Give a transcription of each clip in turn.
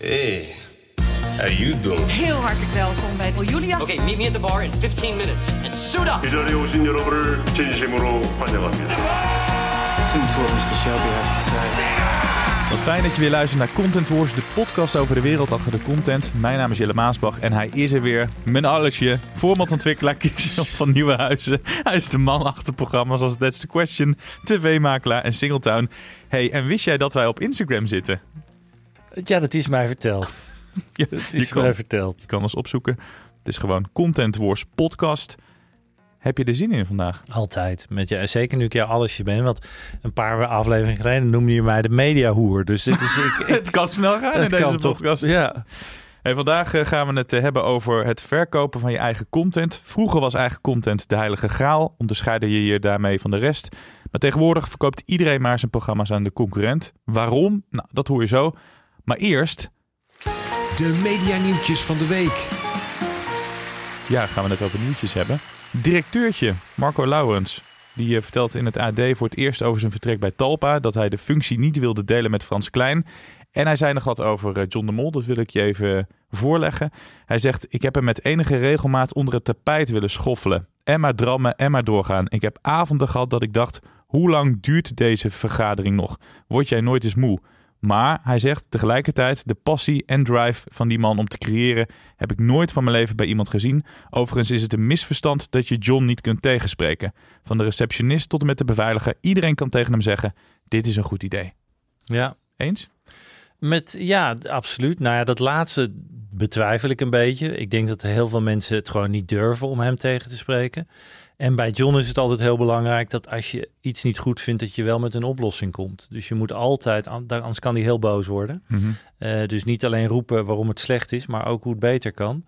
Hey, how you doing? Heel hartelijk welkom bij Julia. Okay, meet me at the bar in 15 minutes and suit up. 이 자리에 오신 여러분을 진심으로 환영합니다. Listen to what Mr. Shelby has to say. Wat fijn dat je weer luistert naar Content Wars, de podcast over de wereld achter de content. Mijn naam is Jelle Maasbach en hij is er weer. Mijn allesje, formatontwikkelaar, kies van Nieuwe Huizen. Hij is de man achter programma's als That's the Question, TV-makelaar en Singletown. Hey, en wist jij dat wij op Instagram zitten? Ja, dat is mij verteld. Ja, Het is je kan, mij verteld. je kan ons opzoeken. Het is gewoon Content Wars podcast. Heb je er zin in vandaag? Altijd. Met je, zeker nu ik jou allesje ben. Want een paar afleveringen geleden noemde je mij de mediahoer. Dus dit is, ik, ik, Het kan snel gaan in het deze toch. podcast. Ja. Hey, vandaag eh, gaan we het eh, hebben over het verkopen van je eigen content. Vroeger was eigen content de heilige graal. Onderscheidde je je daarmee van de rest. Maar tegenwoordig verkoopt iedereen maar zijn programma's aan de concurrent. Waarom? Nou, dat hoor je zo. Maar eerst, De medianieuwtjes van de week. ja, gaan we het over nieuwtjes hebben. Directeurtje Marco Laurens. Die eh, vertelt in het AD voor het eerst over zijn vertrek bij Talpa. Dat hij de functie niet wilde delen met Frans Klein. En hij zei nog wat over eh, John de Mol. Dat wil ik je even voorleggen. Hij zegt: Ik heb hem met enige regelmaat onder het tapijt willen schoffelen. En maar drammen en maar doorgaan. Ik heb avonden gehad dat ik dacht: hoe lang duurt deze vergadering nog? Word jij nooit eens moe? Maar hij zegt tegelijkertijd: de passie en drive van die man om te creëren heb ik nooit van mijn leven bij iemand gezien. Overigens is het een misverstand dat je John niet kunt tegenspreken. Van de receptionist tot en met de beveiliger, iedereen kan tegen hem zeggen: dit is een goed idee. ja. Eens? Met, ja, absoluut. Nou ja, dat laatste betwijfel ik een beetje. Ik denk dat heel veel mensen het gewoon niet durven om hem tegen te spreken. En bij John is het altijd heel belangrijk dat als je iets niet goed vindt, dat je wel met een oplossing komt. Dus je moet altijd, anders kan hij heel boos worden. Eh, dus niet alleen roepen waarom het slecht is, maar ook hoe het beter kan.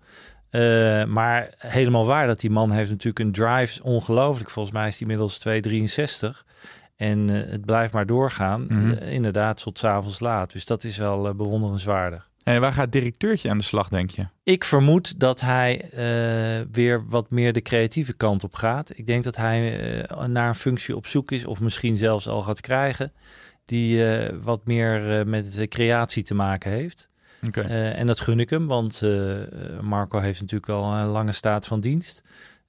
Eh, maar helemaal waar dat die man heeft natuurlijk een drive, ongelooflijk. Volgens mij is hij inmiddels 263. En eh, het blijft maar doorgaan, Mhm. inderdaad, tot 's avonds laat. Dus dat is wel bewonderenswaardig. En waar gaat directeurtje aan de slag, denk je? Ik vermoed dat hij eh, weer wat meer de creatieve kant op gaat. Ik denk dat hij eh, naar een functie op zoek is, of misschien zelfs al gaat krijgen, die eh, wat meer met de creatie te maken heeft. En dat gun ik hem, want Marco heeft natuurlijk wel een lange staat van dienst.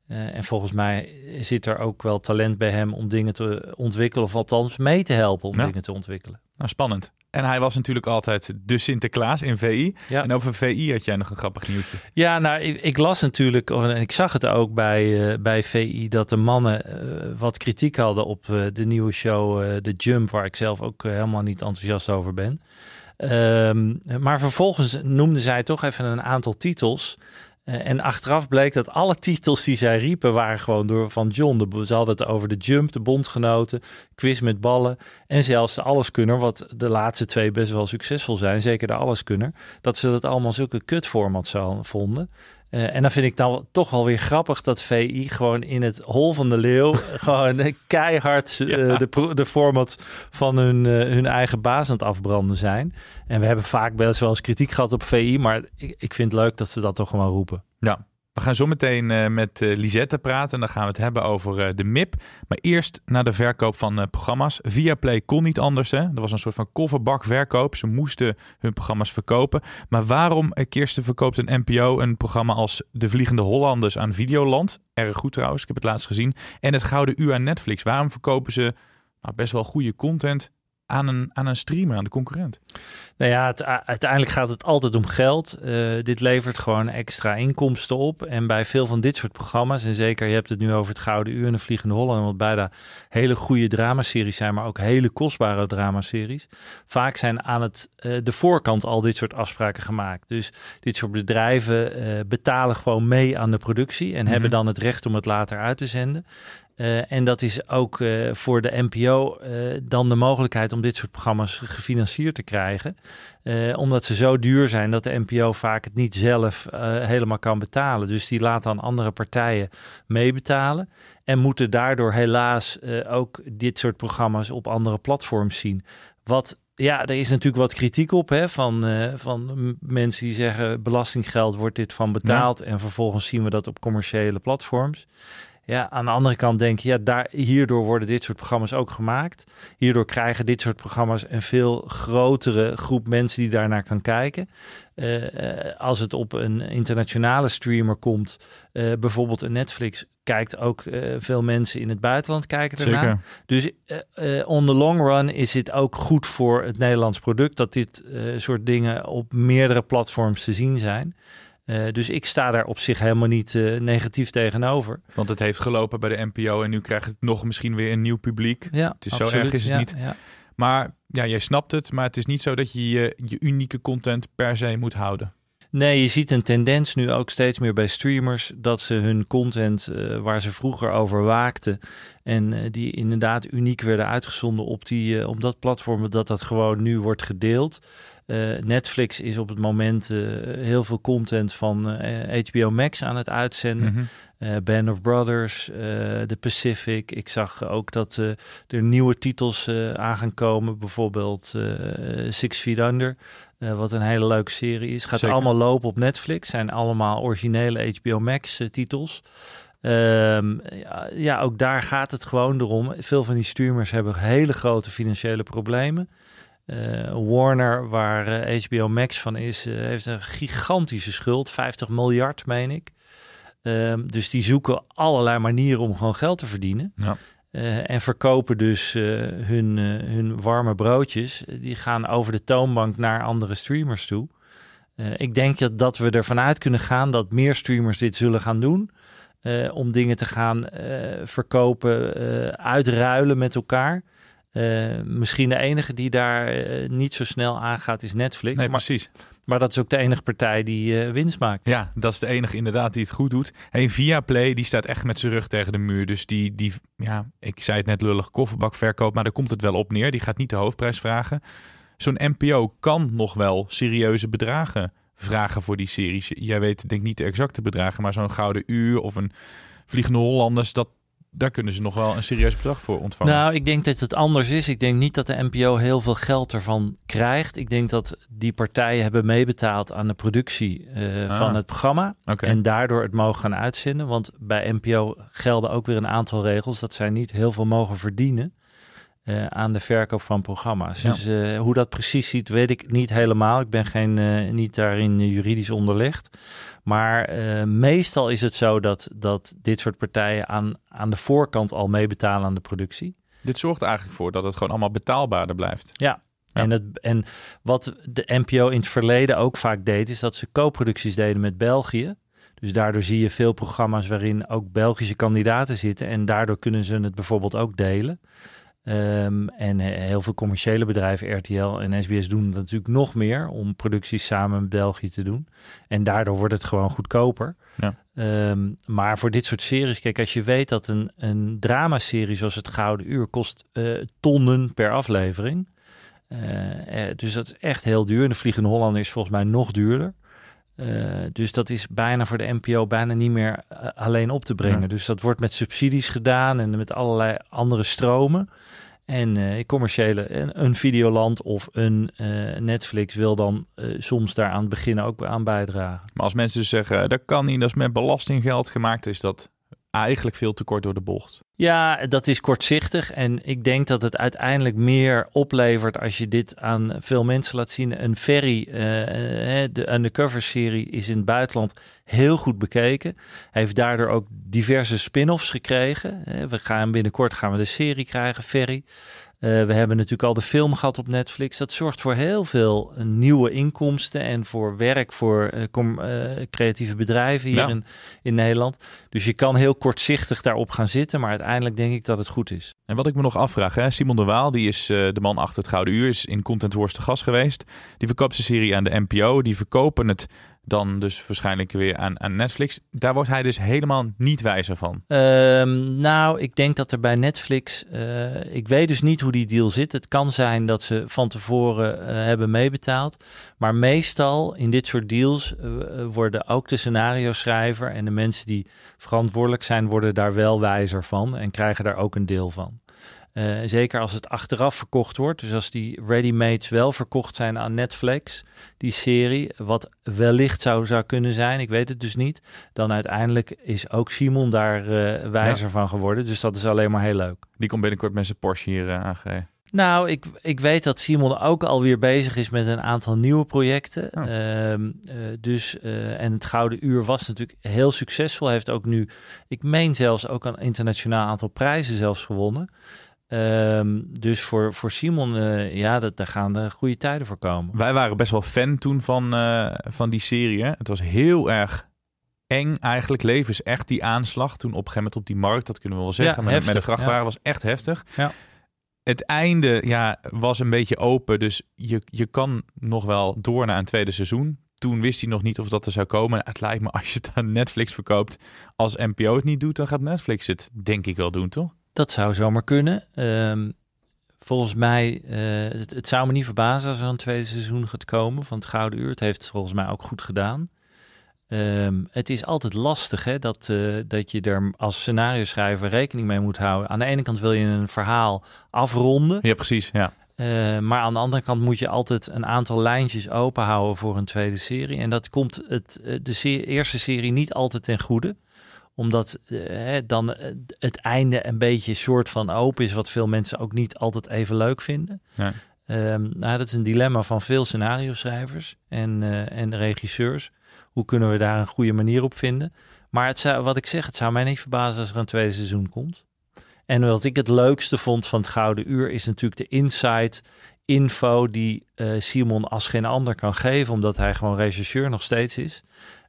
Eh, en volgens mij zit er ook wel talent bij hem om dingen te ontwikkelen, of althans mee te helpen om Ja. dingen te ontwikkelen. Nou, spannend. En hij was natuurlijk altijd de Sinterklaas in VI. Ja. En over VI had jij nog een grappig nieuwtje. Ja, nou, ik, ik las natuurlijk, en ik zag het ook bij, eh, bij VI, dat de mannen eh, wat kritiek hadden op de nieuwe show The Jump, waar ik zelf ook helemaal niet enthousiast over ben. Ehm, maar vervolgens noemden zij toch even een aantal titels. Eh, en achteraf bleek dat alle titels die zij riepen waren gewoon door van John. De, ze hadden het over de Jump, de Bondgenoten, Quiz met ballen en zelfs de Alleskunner, wat de laatste twee best wel succesvol zijn, zeker de Alleskunner. Dat ze dat allemaal zulke kutformat zo vonden. Eh, en dan vind ik dan toch wel weer grappig dat VI gewoon in het hol van de leeuw gewoon keihard eh, de, de format van hun, eh, hun eigen baas aan het afbranden zijn. En we hebben vaak best wel eens kritiek gehad op VI, maar ik, ik vind het leuk dat ze dat toch gewoon roepen. Ja, we gaan zo meteen eh, met eh, Lisette praten. En dan gaan we het hebben over eh, de MIP. Maar eerst naar de verkoop van programma's. Viaplay kon niet anders. Hè? Er was een soort van kofferbakverkoop. Ze moesten hun programma's verkopen. Maar waarom, Kirsten, verkoopt een NPO een programma als De Vliegende Hollanders aan Videoland? Erg goed trouwens, ik heb het laatst gezien. En het Gouden Uur aan Netflix. Waarom verkopen ze nou, best wel goede content aan een, aan een streamer, aan de concurrent? Nou ja, het, uiteindelijk gaat het altijd om geld. Eh, dit levert gewoon extra inkomsten op. En bij veel van dit soort programma's, en zeker je hebt het nu over het Gouden Uur en de Vliegende Holland, wat bijna hele goede dramaseries zijn, maar ook hele kostbare dramaseries. Vaak zijn aan het, eh, de voorkant al dit soort afspraken gemaakt. Dus dit soort bedrijven eh, betalen gewoon mee aan de productie en hebben dan het recht om het later uit te zenden. Uh, en dat is ook uh, voor de NPO uh, dan de mogelijkheid om dit soort programma's gefinancierd te krijgen. omdat ze zo duur zijn dat de NPO vaak het niet zelf helemaal kan betalen. Dus die laat dan andere partijen meebetalen. En moeten daardoor helaas ook dit soort programma's op andere platforms zien. Wat ja, er is natuurlijk wat kritiek op hè, van, uh, van mensen die zeggen belastinggeld wordt dit van betaald en vervolgens zien we dat op commerciële platforms. Ja, aan de andere kant denk je, ja, daar, hierdoor worden dit soort programma's ook gemaakt. Hierdoor krijgen dit soort programma's een veel grotere groep mensen die daarnaar kan kijken. Uh, als het op een internationale streamer komt, uh, bijvoorbeeld een Netflix, kijkt ook veel mensen in het buitenland kijken ernaar. Dus on the long run is het ook goed voor het Nederlands product dat dit soort dingen op meerdere platforms te zien zijn. Uh, dus ik sta daar op zich helemaal niet uh, negatief tegenover. Want het heeft gelopen bij de NPO en nu krijgt het nog misschien weer een nieuw publiek. Ja, het is absoluut, zo erg is het ja, niet. Ja. Maar ja, jij snapt het, maar het is niet zo dat je je, je unieke content per se moet houden. Nee, je ziet een tendens nu ook steeds meer bij streamers dat ze hun content uh, waar ze vroeger over waakten en uh, die inderdaad uniek werden uitgezonden op, die, uh, op dat platform, dat dat gewoon nu wordt gedeeld. Netflix is op het moment heel veel content van HBO Max aan het uitzenden. Mm -hmm. Band of Brothers, The Pacific. Ik zag ook dat er nieuwe titels aan gaan komen. Bijvoorbeeld Six Feet Under. Wat een hele leuke serie is. Gaat Zeker. allemaal lopen op Netflix. Zijn allemaal originele HBO Max titels. Um, ja, ja, ook daar gaat het gewoon erom. Veel van die streamers hebben hele grote financiële problemen. Uh, Warner, waar HBO Max van is, heeft een gigantische schuld. 50 miljard, meen ik. Um, dus die zoeken allerlei manieren om gewoon geld te verdienen. Ja. En verkopen dus hun, hun warme broodjes. Die gaan over de toonbank naar andere streamers toe. ik denk dat, dat we ervan uit kunnen gaan dat meer streamers dit zullen gaan doen. om dingen te gaan verkopen, uitruilen met elkaar. Uh, misschien de enige die daar uh, niet zo snel aangaat is Netflix. Nee, maar, precies. Maar dat is ook de enige partij die uh, winst maakt. Ja, dat is de enige inderdaad die het goed doet. Hey, Viaplay die staat echt met zijn rug tegen de muur. Dus die, die, ja, ik zei het net lullig, kofferbakverkoop. Maar daar komt het wel op neer. Die gaat niet de hoofdprijs vragen. Zo'n NPO kan nog wel serieuze bedragen vragen voor die series. Jij weet denk ik niet de exacte bedragen. Maar zo'n Gouden Uur of een Vliegende Hollanders, dat, daar kunnen ze nog wel een serieus bedrag voor ontvangen. Nou, ik denk dat het anders is. Ik denk niet dat de NPO heel veel geld ervan krijgt. Ik denk dat die partijen hebben meebetaald aan de productie uh, ah. van het programma. Okay. En daardoor het mogen gaan uitzenden. Want bij NPO gelden ook weer een aantal regels dat zij niet heel veel mogen verdienen. Uh, aan de verkoop van programma's. Ja. Dus uh, hoe dat precies ziet, weet ik niet helemaal. Ik ben geen, uh, niet daarin juridisch onderlegd. Maar meestal is het zo dat, dat dit soort partijen aan, aan de voorkant al meebetalen aan de productie. Dit zorgt eigenlijk voor dat het gewoon allemaal betaalbaarder blijft. Ja. ja. En, het, en wat de NPO in het verleden ook vaak deed, is dat ze co-producties deden met België. Dus daardoor zie je veel programma's waarin ook Belgische kandidaten zitten. En daardoor kunnen ze het bijvoorbeeld ook delen. Um, en heel veel commerciële bedrijven, RTL en SBS, doen dat natuurlijk nog meer om producties samen met België te doen. En daardoor wordt het gewoon goedkoper. Ja. Um, maar voor dit soort series, kijk, als je weet dat een, een dramaserie zoals Het Gouden Uur kost uh, tonnen per aflevering. Uh, dus dat is echt heel duur. En de Vliegende Hollander is volgens mij nog duurder. Uh, dus dat is bijna voor de NPO bijna niet meer uh, alleen op te brengen. Ja. Dus dat wordt met subsidies gedaan en met allerlei andere stromen. En uh, commerciële, een, een Videoland of een Netflix wil dan soms daar aan het begin ook aan bijdragen. Maar als mensen dus zeggen, dat kan niet, dat is met belastinggeld gemaakt, is dat eigenlijk veel te kort door de bocht. Ja, dat is kortzichtig. En ik denk dat het uiteindelijk meer oplevert als je dit aan veel mensen laat zien. Een ferry, uh, de Undercover-serie, is in het buitenland heel goed bekeken. Heeft daardoor ook diverse spin-offs gekregen. We gaan binnenkort gaan we de serie krijgen, Ferry. Uh, we hebben natuurlijk al de film gehad op Netflix. Dat zorgt voor heel veel uh, nieuwe inkomsten en voor werk voor com, creatieve bedrijven hier ja. in, in Nederland. Dus je kan heel kortzichtig daarop gaan zitten, maar uiteindelijk denk ik dat het goed is. En wat ik me nog afvraag, hè? Simon de Waal, die is de man achter het Gouden Uur, is in Content Wars te gast geweest. Die verkoopt zijn serie aan de NPO. Die verkopen het dan dus waarschijnlijk weer aan, aan Netflix. Daar wordt hij dus helemaal niet wijzer van. Ehm, nou, ik denk dat er bij Netflix. eh, ik weet dus niet hoe die deal zit. Het kan zijn dat ze van tevoren eh, hebben meebetaald. Maar meestal in dit soort deals eh, worden ook de scenario schrijver en de mensen die verantwoordelijk zijn, worden daar wel wijzer van en krijgen daar ook een deel van. Eh, zeker als het achteraf verkocht wordt. Dus als die ready-mades wel verkocht zijn aan Netflix, die serie, wat wellicht zou, zou kunnen zijn, ik weet het dus niet. Dan uiteindelijk is ook Simon daar eh, wijzer van geworden. Dus dat is alleen maar heel leuk. Die komt binnenkort met zijn Porsche hier uh, aangereden. Nou, ik, ik weet dat Simon ook alweer bezig is met een aantal nieuwe projecten. Oh. Uh, dus, uh, en het Gouden Uur was natuurlijk heel succesvol. Hij heeft ook nu, ik meen zelfs ook een internationaal aantal prijzen zelfs gewonnen. Um, dus voor, voor Simon, uh, ja, dat, daar gaan de goede tijden voor komen. Wij waren best wel fan toen van, uh, van die serie. Hè? Het was heel erg eng eigenlijk. Levens echt die aanslag toen op een gegeven moment op die markt. Dat kunnen we wel zeggen. Ja, heftig, met de vrachtwagen ja. was echt heftig. Ja. Het einde ja, was een beetje open. Dus je, je kan nog wel door naar een tweede seizoen. Toen wist hij nog niet of dat er zou komen. Het lijkt me als je het aan Netflix verkoopt. Als NPO het niet doet, dan gaat Netflix het denk ik wel doen, toch? Dat zou zomaar kunnen. Um, volgens mij, uh, het, het, zou me niet verbazen als er een tweede seizoen gaat komen van het Gouden Uur. Het heeft volgens mij ook goed gedaan. Um, het is altijd lastig hè, dat, uh, dat je er als scenario schrijver rekening mee moet houden. Aan de ene kant wil je een verhaal afronden. Ja, precies. Ja. Uh, maar aan de andere kant moet je altijd een aantal lijntjes open houden voor een tweede serie. En dat komt het, de se eerste serie niet altijd ten goede omdat uh, dan het einde een beetje soort van open is, wat veel mensen ook niet altijd even leuk vinden. Nee. Um, nou, dat is een dilemma van veel scenario schrijvers en, uh, en regisseurs. Hoe kunnen we daar een goede manier op vinden? Maar het zou, wat ik zeg, het zou mij niet verbazen als er een tweede seizoen komt. En wat ik het leukste vond van het Gouden Uur is natuurlijk de insight info die uh, Simon als geen ander kan geven, omdat hij gewoon rechercheur nog steeds is.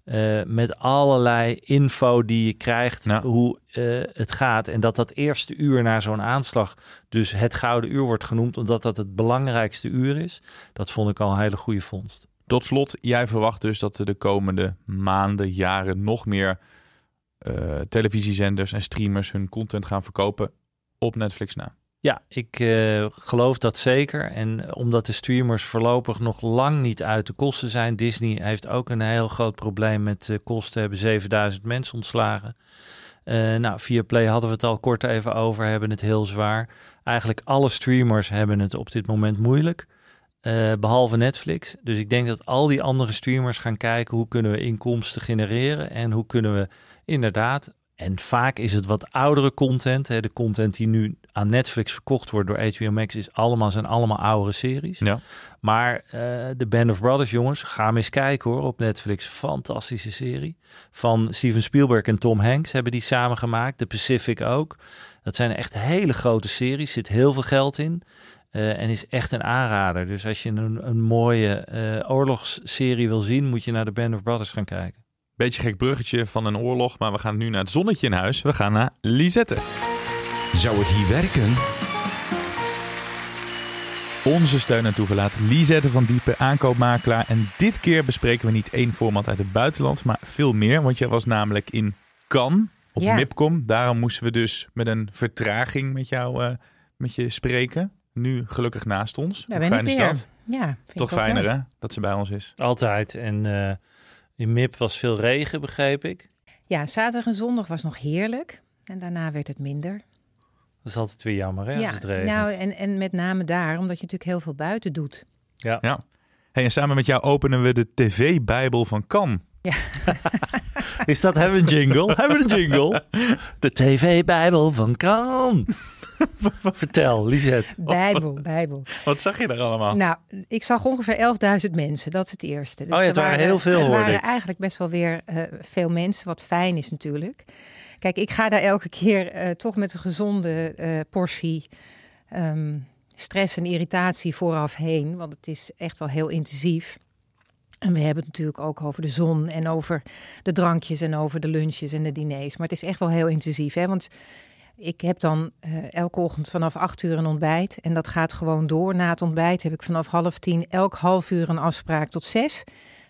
Uh, met allerlei info die je krijgt, hoe uh, het gaat. En dat dat eerste uur na zo'n aanslag dus het Gouden Uur wordt genoemd, omdat dat het belangrijkste uur is. Dat vond ik al een hele goede vondst. Tot slot, jij verwacht dus dat er de komende maanden, jaren nog meer uh, televisiezenders en streamers hun content gaan verkopen op Netflix na. Ja, ik uh, geloof dat zeker. En omdat de streamers voorlopig nog lang niet uit de kosten zijn. Disney heeft ook een heel groot probleem met uh, kosten. Hebben 7000 mensen ontslagen. Uh, nou, via Play hadden we het al kort even over. Hebben het heel zwaar. Eigenlijk alle streamers hebben het op dit moment moeilijk. Behalve Netflix. Dus ik denk dat al die andere streamers gaan kijken hoe kunnen we inkomsten genereren. En hoe kunnen we inderdaad en vaak is het wat oudere content. Hè. De content die nu aan Netflix verkocht wordt door HBO Max is allemaal, zijn allemaal oudere series. Ja. Maar uh, de Band of Brothers, jongens, ga eens kijken hoor op Netflix. Fantastische serie. Van Steven Spielberg en Tom Hanks hebben die samen gemaakt. De Pacific ook. Dat zijn echt hele grote series. Zit heel veel geld in. Uh, en is echt een aanrader. Dus als je een, een mooie uh, oorlogsserie wil zien, moet je naar de Band of Brothers gaan kijken. Beetje gek bruggetje van een oorlog, maar we gaan nu naar het zonnetje in huis. We gaan naar Lisette. Zou het hier werken? Onze steun en toeverlaat Lisette van Diepen, aankoopmakelaar. En dit keer bespreken we niet één format uit het buitenland, maar veel meer. Want jij was namelijk in Cannes op Ja. MIPCOM. Daarom moesten we dus met een vertraging met jou eh, met je spreken. Nu gelukkig naast ons. Fijn is weer. dat? Ja, vind ik Toch ook fijner leuk. hè, dat ze bij ons is. Altijd. En uh, in MIP was veel regen, begreep ik. Ja, zaterdag en zondag was nog heerlijk. En daarna werd het minder. Dat is altijd weer jammer, hè, als ja, het regent. nou, en, en met name daar, omdat je natuurlijk heel veel buiten doet. ja. Ja. Hey, en samen met jou openen we de TV-bijbel van Cannes. Is dat, hebben we een jingle? hebben we een jingle? De TV-bijbel van Kan. Vertel, Lisette. Bijbel, bijbel. Wat zag je er allemaal? Nou, ik zag ongeveer 11.000 mensen. Dat is het eerste. Dus Oh ja, het er waren heel veel, Het waren ik. eigenlijk best wel weer eh, veel mensen, wat fijn is natuurlijk. Kijk, ik ga daar elke keer eh, toch met een gezonde eh, portie ehm, stress en irritatie vooraf heen. Want het is echt wel heel intensief. En we hebben het natuurlijk ook over de zon en over de drankjes en over de lunches en de diners. Maar het is echt wel heel intensief. Hè? Want ik heb dan eh, elke ochtend vanaf acht uur een ontbijt. En dat gaat gewoon door. Na het ontbijt heb ik vanaf half tien elk half uur een afspraak tot zes.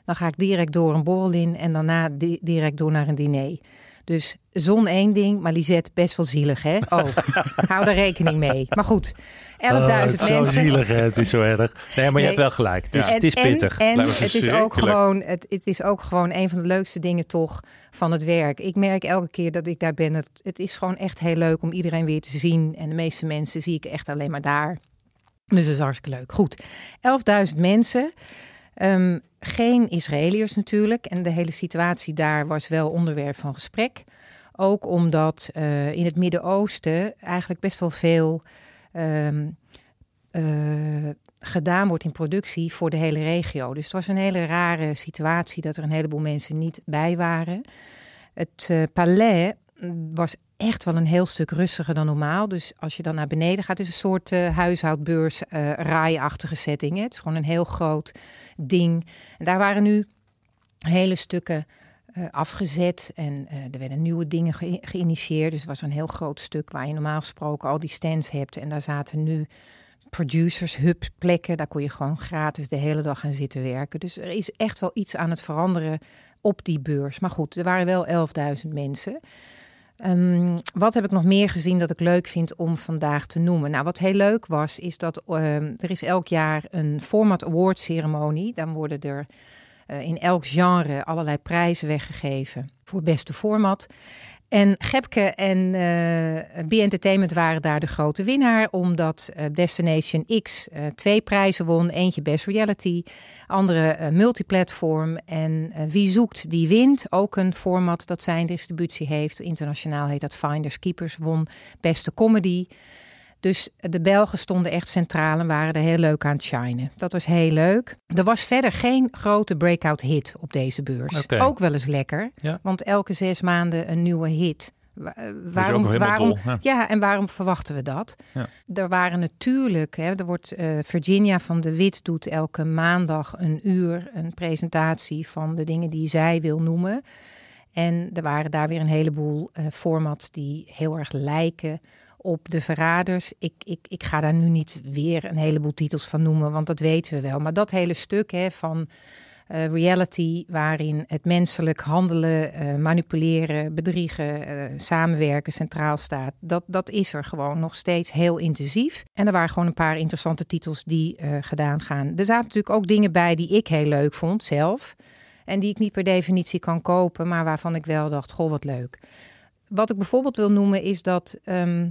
Dan ga ik direct door een borrel in en daarna di- direct door naar een diner. Dus zon één ding, maar Lisette best wel zielig, hè? Oh, hou daar rekening mee. Maar goed, 11.000 Oh, het is zo mensen. zielig, hè? Het is zo erg. Nee, maar je hebt wel gelijk. Het is, En- het is pittig. En, het, is ook gewoon, het, het is ook gewoon een van de leukste dingen toch van het werk. Ik merk elke keer dat ik daar ben. Het, het is gewoon echt heel leuk om iedereen weer te zien. En de meeste mensen zie ik echt alleen maar daar. Dus dat is hartstikke leuk. Goed, 11.000 mensen. Ehm, geen Israëliërs natuurlijk. En de hele situatie daar was wel onderwerp van gesprek. Ook omdat eh, in het Midden-Oosten eigenlijk best wel veel ehm, eh, gedaan wordt in productie voor de hele regio. Dus het was een hele rare situatie dat er een heleboel mensen niet bij waren. Het eh, palais was echt wel een heel stuk rustiger dan normaal. Dus als je dan naar beneden gaat, is een soort eh, huishoudbeurs, eh raaiachtige setting. Hè. Het is gewoon een heel groot ding. En daar waren nu hele stukken afgezet en eh, er werden nieuwe dingen ge- geïnitieerd. Dus het was een heel groot stuk waar je normaal gesproken al die stands hebt. En daar zaten nu producers hub plekken. Daar kon je gewoon gratis de hele dag gaan zitten werken. Dus er is echt wel iets aan het veranderen op die beurs. Maar goed, er waren wel 11.000 mensen. Ehm, wat heb ik nog meer gezien dat ik leuk vind om vandaag te noemen? Nou, wat heel leuk was, is dat ehm, er is elk jaar een Format Award ceremonie. Dan worden er eh, in elk genre allerlei prijzen weggegeven voor beste format. En Gepke en eh B Entertainment waren daar de grote winnaar, omdat eh, Destination X eh, twee prijzen won. Eentje Best Reality, andere eh, multiplatform. En eh, Wie zoekt, die wint. Ook een format dat zijn distributie heeft. Internationaal heet dat Finders Keepers, won Beste Comedy. Dus de Belgen stonden echt centraal en waren er heel leuk aan het shinen. Dat was heel leuk. Er was verder geen grote breakout hit op deze beurs. Ook wel eens lekker, Ja. want elke zes maanden een nieuwe hit. Eh, Waarom, waarom, dol, ja. ja, en waarom verwachten we dat? Ja. Er waren natuurlijk, hè, er wordt eh, Virginia van de Wit doet elke maandag een uur een presentatie van de dingen die zij wil noemen. En er waren daar weer een heleboel eh, formats die heel erg lijken op de verraders. Ik, ik, ik ga daar nu niet weer een heleboel titels van noemen, want dat weten we wel. Maar dat hele stuk hè, van eh, reality, waarin het menselijk handelen, eh, manipuleren, bedriegen, eh, samenwerken centraal staat, dat, dat is er gewoon nog steeds heel intensief. En er waren gewoon een paar interessante titels die gedaan gaan. Er zaten natuurlijk ook dingen bij die ik heel leuk vond zelf. En die ik niet per definitie kan kopen, maar waarvan ik wel dacht, goh, wat leuk. Wat ik bijvoorbeeld wil noemen is dat ehm,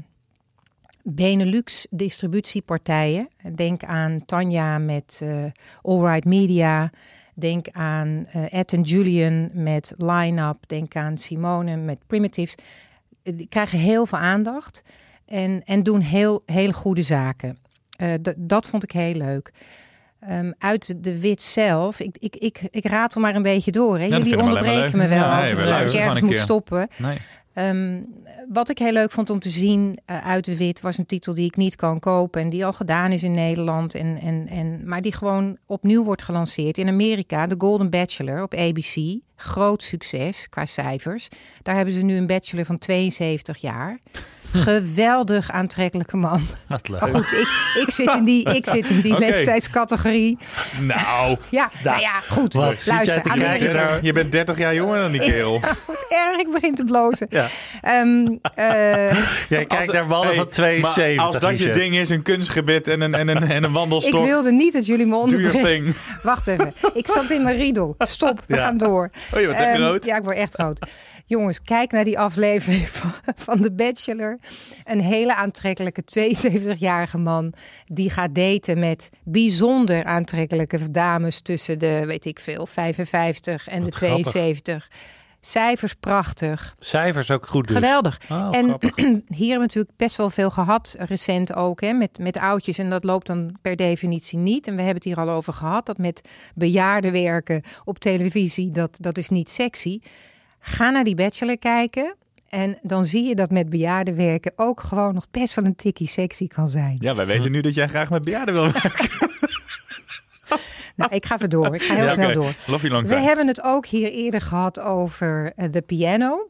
Benelux distributiepartijen, denk aan Tanja met eh Allright Media, denk aan eh, Ed en Julian met Line-Up, denk aan Simone met Primitives, eh, die krijgen heel veel aandacht en, en doen heel, hele goede zaken. Eh, d- dat vond ik heel leuk. Ehm, uit de wit zelf, ik, ik, ik, ik ratel maar een beetje door. Hè? dat Jullie onderbreken me wel Ja, als, nee, we als ik ergens moet stoppen. Nee. Ehm, wat ik heel leuk vond om te zien eh, uit de wit was een titel die ik niet kan kopen en die al gedaan is in Nederland, en, en, en, maar die gewoon opnieuw wordt gelanceerd in Amerika. The Golden Bachelor op ABC. Groot succes qua cijfers. Daar hebben ze nu een bachelor van 72 jaar. Geweldig aantrekkelijke man. Wat leuk. Maar goed, ik, ik, zit in die, ik zit in die leeftijdscategorie. Nou, Ja, nou ja, goed. wat Luister, Amerika. naar? je bent 30 jaar jonger dan die kerel. Wat erg, ik begin te blozen. Ja. Ehm, eh, Jij kijkt Als- naar mannen Hey, van 72. Maar als dat je ding is, een kunstgebit en een, en een, en een ik wandelstok. wilde niet dat jullie me onderbreken. Wacht even. Ik zat in mijn riedel. Stop, we Ja. gaan door. Oh, je bent echt Ehm, rood. Ja, ik word echt rood. Jongens, kijk naar die aflevering van, van The Bachelor. Een hele aantrekkelijke 72-jarige man... die gaat daten met bijzonder aantrekkelijke dames... tussen de, weet ik veel, 55 en de Wat grappig. 72. Cijfers prachtig. Cijfers ook goed dus. Geweldig. Oh, en grappig. hier hebben we natuurlijk best wel veel gehad, recent ook, hè, met, met oudjes. En dat loopt dan per definitie niet. En we hebben het hier al over gehad, dat met bejaarden werken op televisie, dat, dat is niet sexy. Ga naar die bachelor kijken. En dan zie je dat met bejaarden werken ook gewoon nog best wel een tikkie sexy kan zijn. Ja, wij weten nu dat jij graag met bejaarden wil werken. Nou, ik ga even door. Ik ga heel Ja, snel door. We hebben het ook hier eerder gehad over eh, de piano.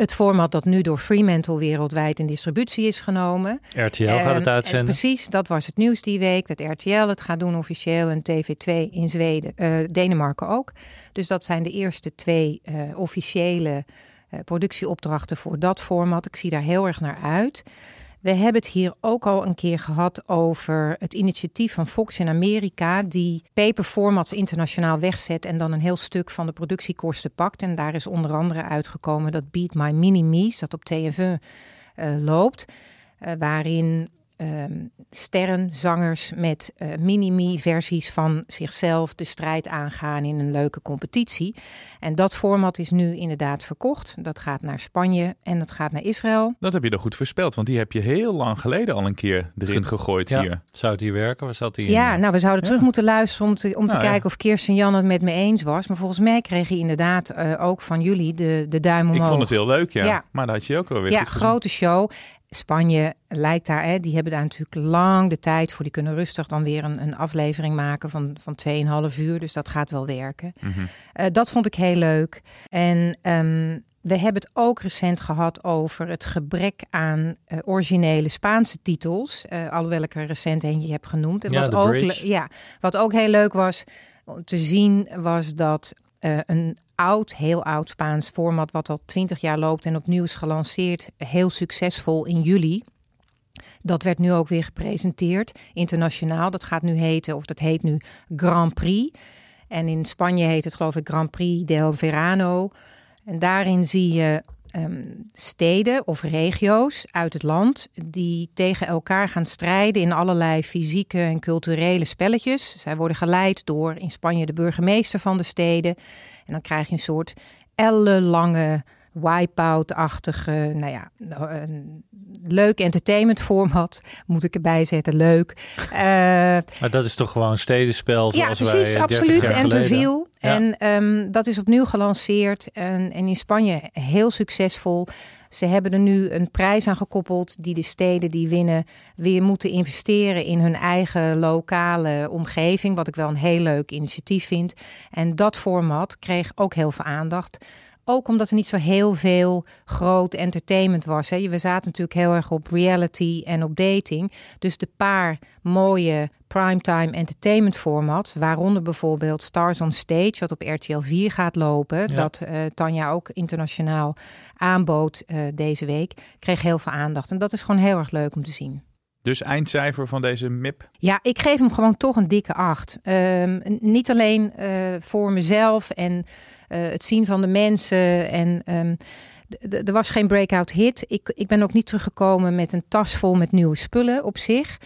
Het format dat nu door Fremantle wereldwijd in distributie is genomen. RTL gaat het En- uitzenden. en precies, dat was het nieuws die week. Dat RTL het gaat doen officieel en TV2 in Zweden, eh, Denemarken ook. Dus dat zijn de eerste twee eh, officiële eh, productieopdrachten voor dat format. Ik zie daar heel erg naar uit. We hebben het hier ook al een keer gehad over het initiatief van Fox in Amerika, die paperformats internationaal wegzet en dan een heel stuk van de productiekosten pakt. En daar is onder andere uitgekomen dat Beat My Mini Me's, dat op TF1 eh, loopt, eh, waarin ehm, sterren, zangers met eh mini-me-versies van zichzelf de strijd aangaan in een leuke competitie. En dat format is nu inderdaad verkocht. Dat gaat naar Spanje en dat gaat naar Israël. Dat heb je dan goed voorspeld, want die heb je heel lang geleden al een keer erin gegooid Ja. hier. Zou het hier werken? Waar zat in? Ja, nou, we zouden terug moeten luisteren om te, om te Nou, ja. kijken of Kirsten Jan het met me eens was. Maar volgens mij kreeg hij inderdaad eh, ook van jullie de, de duim omhoog. Ik vond het heel leuk, ja. Ja. Maar dat had je ook wel weer Ja, grote show. Spanje lijkt daar, hè, die hebben daar natuurlijk lang de tijd voor. Die kunnen rustig dan weer een, een aflevering maken van, van 2,5 uur. Dus dat gaat wel werken. Mhm. Eh, dat vond ik heel leuk. En ehm, we hebben het ook recent gehad over het gebrek aan eh, originele Spaanse titels. eh, alhoewel ik er recent eentje heb genoemd. En Ja, wat, ook, ja, wat ook heel leuk was om te zien, was dat eh, een oud, heel oud Spaans format, wat al twintig jaar loopt en opnieuw is gelanceerd, heel succesvol in juli. Dat werd nu ook weer gepresenteerd internationaal. Dat gaat nu heten, of dat heet nu Grand Prix. En in Spanje heet het geloof ik Grand Prix del Verano. En daarin zie je ehm, steden of regio's uit het land die tegen elkaar gaan strijden in allerlei fysieke en culturele spelletjes. Zij worden geleid door in Spanje de burgemeester van de steden. En dan krijg je een soort ellenlange wipeout-achtige, nou ja, een leuk entertainment format, moet ik erbij zetten, leuk. Eh, Maar dat is toch gewoon stedenspel ja, zoals precies, wij eh, 30 absoluut. En. Ja. En ehm, dat is opnieuw gelanceerd. En, en in Spanje heel succesvol. Ze hebben er nu een prijs aan gekoppeld die de steden die winnen weer moeten investeren in hun eigen lokale omgeving. Wat ik wel een heel leuk initiatief vind. En dat format kreeg ook heel veel aandacht. Ook omdat er niet zo heel veel groot entertainment was. Hè. We zaten natuurlijk heel erg op reality en op dating. Dus de paar mooie primetime entertainment formats, waaronder bijvoorbeeld Stars on Stage, wat op RTL 4 gaat lopen, dat eh, Tanja ook internationaal aanbood eh, deze week, kreeg heel veel aandacht. En dat is gewoon heel erg leuk om te zien. Dus eindcijfer van deze MIP. Ja, ik geef hem gewoon toch een dikke acht. Ehm, niet alleen eh, voor mezelf en eh, het zien van de mensen. En ehm, er was geen breakout hit. Ik, ik ben ook niet teruggekomen met een tas vol met nieuwe spullen op zich.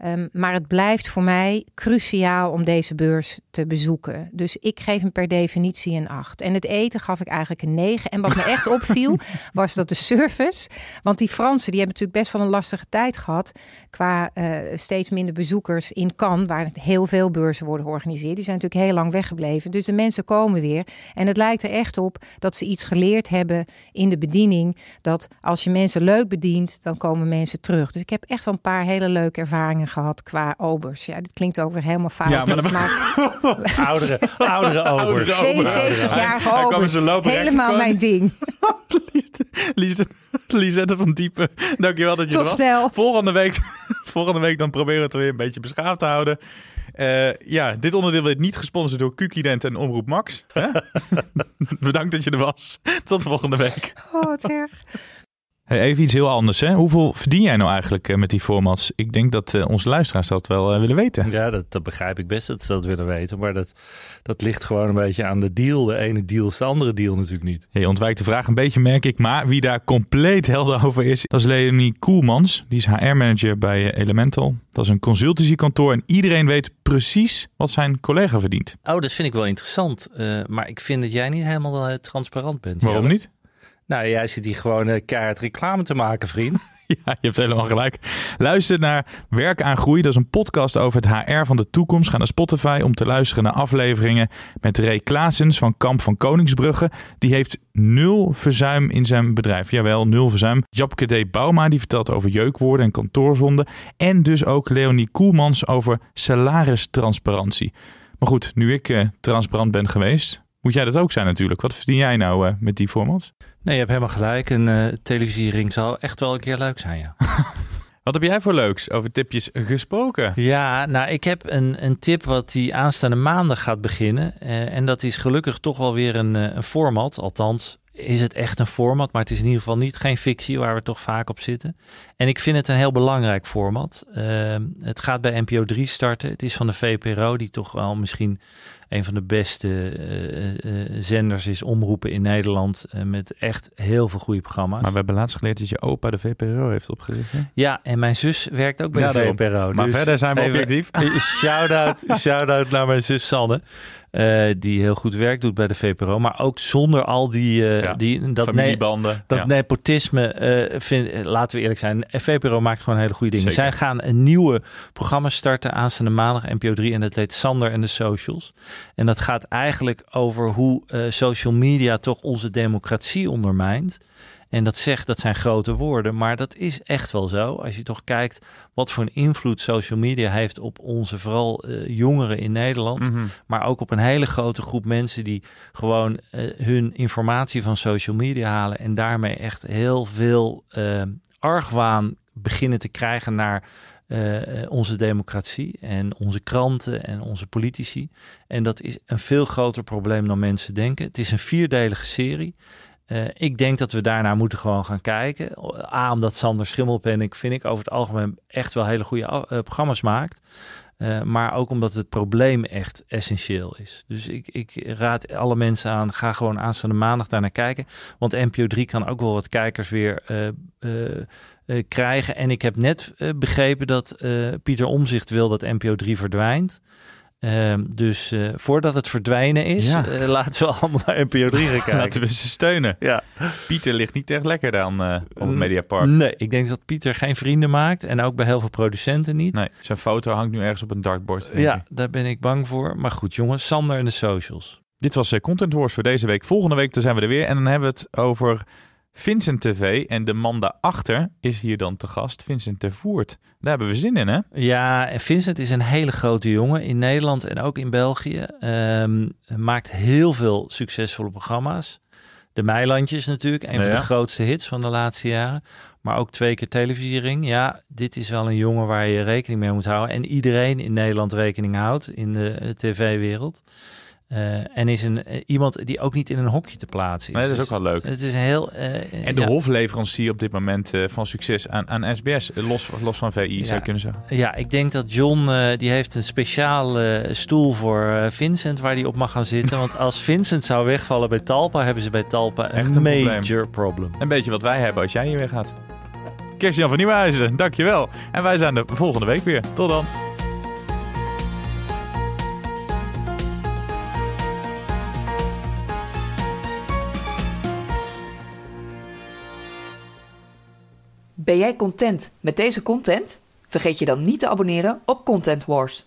Ehm, maar het blijft voor mij cruciaal om deze beurs te bezoeken. Dus ik geef hem per definitie een 8. En het eten gaf ik eigenlijk een 9. En wat me echt opviel, was dat de service. Want die Fransen die hebben natuurlijk best wel een lastige tijd gehad. Qua eh, steeds minder bezoekers in Cannes, waar heel veel beurzen worden georganiseerd. Die zijn natuurlijk heel lang weggebleven. Dus de mensen komen weer. En het lijkt er echt op dat ze iets geleerd hebben in de bediening. Dat als je mensen leuk bedient, dan komen mensen terug. Dus ik heb echt wel een paar hele leuke ervaringen gehad qua obers. Ja, dit klinkt ook weer helemaal fout. Ja, maar dan- maar Oudere, oudere obers. Oudere 72-jarige Hij kwam in obers. Helemaal mijn ding. Lisette, van Diepen, dankjewel dat je Tot er was. snel. Volgende week, volgende week dan proberen we het weer een beetje beschaafd te houden. Eh, ja, dit onderdeel werd niet gesponsord door Qkident en Omroep Max. Hè? Bedankt dat je er was. Tot volgende week. Oh, wat erg. Hey, even iets heel anders. Hè? Hoeveel verdien jij nou eigenlijk eh, met die formats? Ik denk dat eh, onze luisteraars dat wel eh, willen weten. Ja, dat, dat begrijp ik best dat ze dat willen weten. Maar dat, dat ligt gewoon een beetje aan de deal. De ene deal is de andere deal natuurlijk niet. Je ontwijkt de vraag een beetje, merk ik. Maar wie daar compleet helder over is, dat is Leonie Koelmans. Die is HR-manager bij Elemental. Dat is een consultancykantoor en iedereen weet precies wat zijn collega verdient. Oh, dat vind ik wel interessant. Maar ik vind dat jij niet helemaal transparant bent. Waarom niet? Nou, jij zit hier gewoon eh, keihard reclame te maken, vriend. Ja, je hebt helemaal gelijk. Luister naar Werk aan Groei. Dat is een podcast over het HR van de toekomst. Ga naar Spotify om te luisteren naar afleveringen met Ray Klaasens van Kamp van Koningsbrugge. Die heeft nul verzuim in zijn bedrijf. Jawel, nul verzuim. Japke D. Bauma die vertelt over jeukwoorden en kantoorzonden. En dus ook Leonie Koelmans over salaristransparantie. Maar goed, nu ik eh, transparant ben geweest, moet jij dat ook zijn natuurlijk. Wat verdien jij nou eh, met die formats? Nee, je hebt helemaal gelijk. Een uh, televisiering zal echt wel een keer leuk zijn, ja. Wat heb jij voor leuks over tipjes gesproken? Ja, nou, ik heb een, een tip wat die aanstaande maandag gaat beginnen. Uh, en dat is gelukkig toch wel weer een, een format. Althans, is het echt een format, maar het is in ieder geval niet geen fictie waar we toch vaak op zitten. En ik vind het een heel belangrijk format. Uh, het gaat bij NPO 3 starten. Het is van de VPRO, die toch wel misschien een van de beste uh, uh, zenders is, omroepen in Nederland. met echt heel veel goede programma's. Maar we hebben laatst geleerd dat je opa de VPRO heeft opgericht. Hè? Ja, en mijn zus werkt ook bij ja, de VPRO. Maar dus verder zijn we objectief. Shout-out shout naar mijn zus Sanne. Uh, die heel goed werk doet bij de VPRO. Maar ook zonder al die, uh, ja, die dat, familiebanden. dat ja. nepotisme. Uh, vind, laten we eerlijk zijn. VPRO maakt gewoon hele goede dingen. Zeker. Zij gaan een nieuwe programma starten aanstaande maandag NPO 3. En dat heet Sander en de Socials. En dat gaat eigenlijk over hoe social media toch onze democratie ondermijnt. En dat zegt, dat zijn grote woorden, maar dat is echt wel zo. Als je toch kijkt wat voor een invloed social media heeft op onze vooral uh, jongeren in Nederland, Mhm. maar ook op een hele grote groep mensen die gewoon uh, hun informatie van social media halen en daarmee echt heel veel uh, argwaan beginnen te krijgen naar uh, onze democratie en onze kranten en onze politici. En dat is een veel groter probleem dan mensen denken. Het is een vierdelige serie. Uh, ik denk dat we daarna moeten gewoon gaan kijken. A, omdat Sander Schimmelpenninck, vind ik, over het algemeen echt wel hele goede uh, programma's maakt. Uh, maar ook omdat het probleem echt essentieel is. Dus ik, ik raad alle mensen aan, ga gewoon aanstaande maandag daar naar kijken. Want NPO 3 kan ook wel wat kijkers weer krijgen. En ik heb net begrepen dat Pieter Omzicht wil dat NPO 3 verdwijnt. Uh, dus uh, voordat het verdwijnen is, Ja. uh, laten we allemaal naar NPO 3 gaan kijken. Laten we ze steunen. Ja. Pieter ligt niet echt lekker dan eh, op het Mediapark. Nee, ik denk dat Pieter geen vrienden maakt en ook bij heel veel producenten niet. Nee, zijn foto hangt nu ergens op een dartbord. Ja, ik. daar ben ik bang voor. Maar goed, jongens, Sander en de socials. Dit was eh, Content Wars voor deze week. Volgende week dan zijn we er weer. En dan hebben we het over Vincent TV. En de man daarachter is hier dan te gast, Vincent ter Voert. Daar hebben we zin in, hè? Ja, en Vincent is een hele grote jongen in Nederland en ook in België. Um, maakt heel veel succesvolle programma's. De Meilandjes natuurlijk, een Ja, van de grootste hits van de laatste jaren. Maar ook twee keer televisiering. Ja, dit is wel een jongen waar je rekening mee moet houden. En iedereen in Nederland rekening houdt in de eh, tv-wereld. Uh, en is een, uh, iemand die ook niet in een hokje te plaatsen is. Nee, dat is Dus ook wel leuk. Het is heel... uh, En de ja. hofleverancier op dit moment eh, van succes aan, aan SBS, eh, los, los van VI, zou Ja. je kunnen zeggen. Ja, ik denk dat John, die heeft een speciale stoel voor Vincent waar hij op mag gaan zitten. Want als Vincent zou wegvallen bij Talpa, hebben ze bij Talpa een, Echt een major problem. Een beetje wat wij hebben als jij hier weer gaat. Kerstjan van Nieuwenhuizen, dankjewel. En wij zijn er volgende week weer. Tot dan. Ben jij content met deze content? Vergeet je dan niet te abonneren op Content Wars.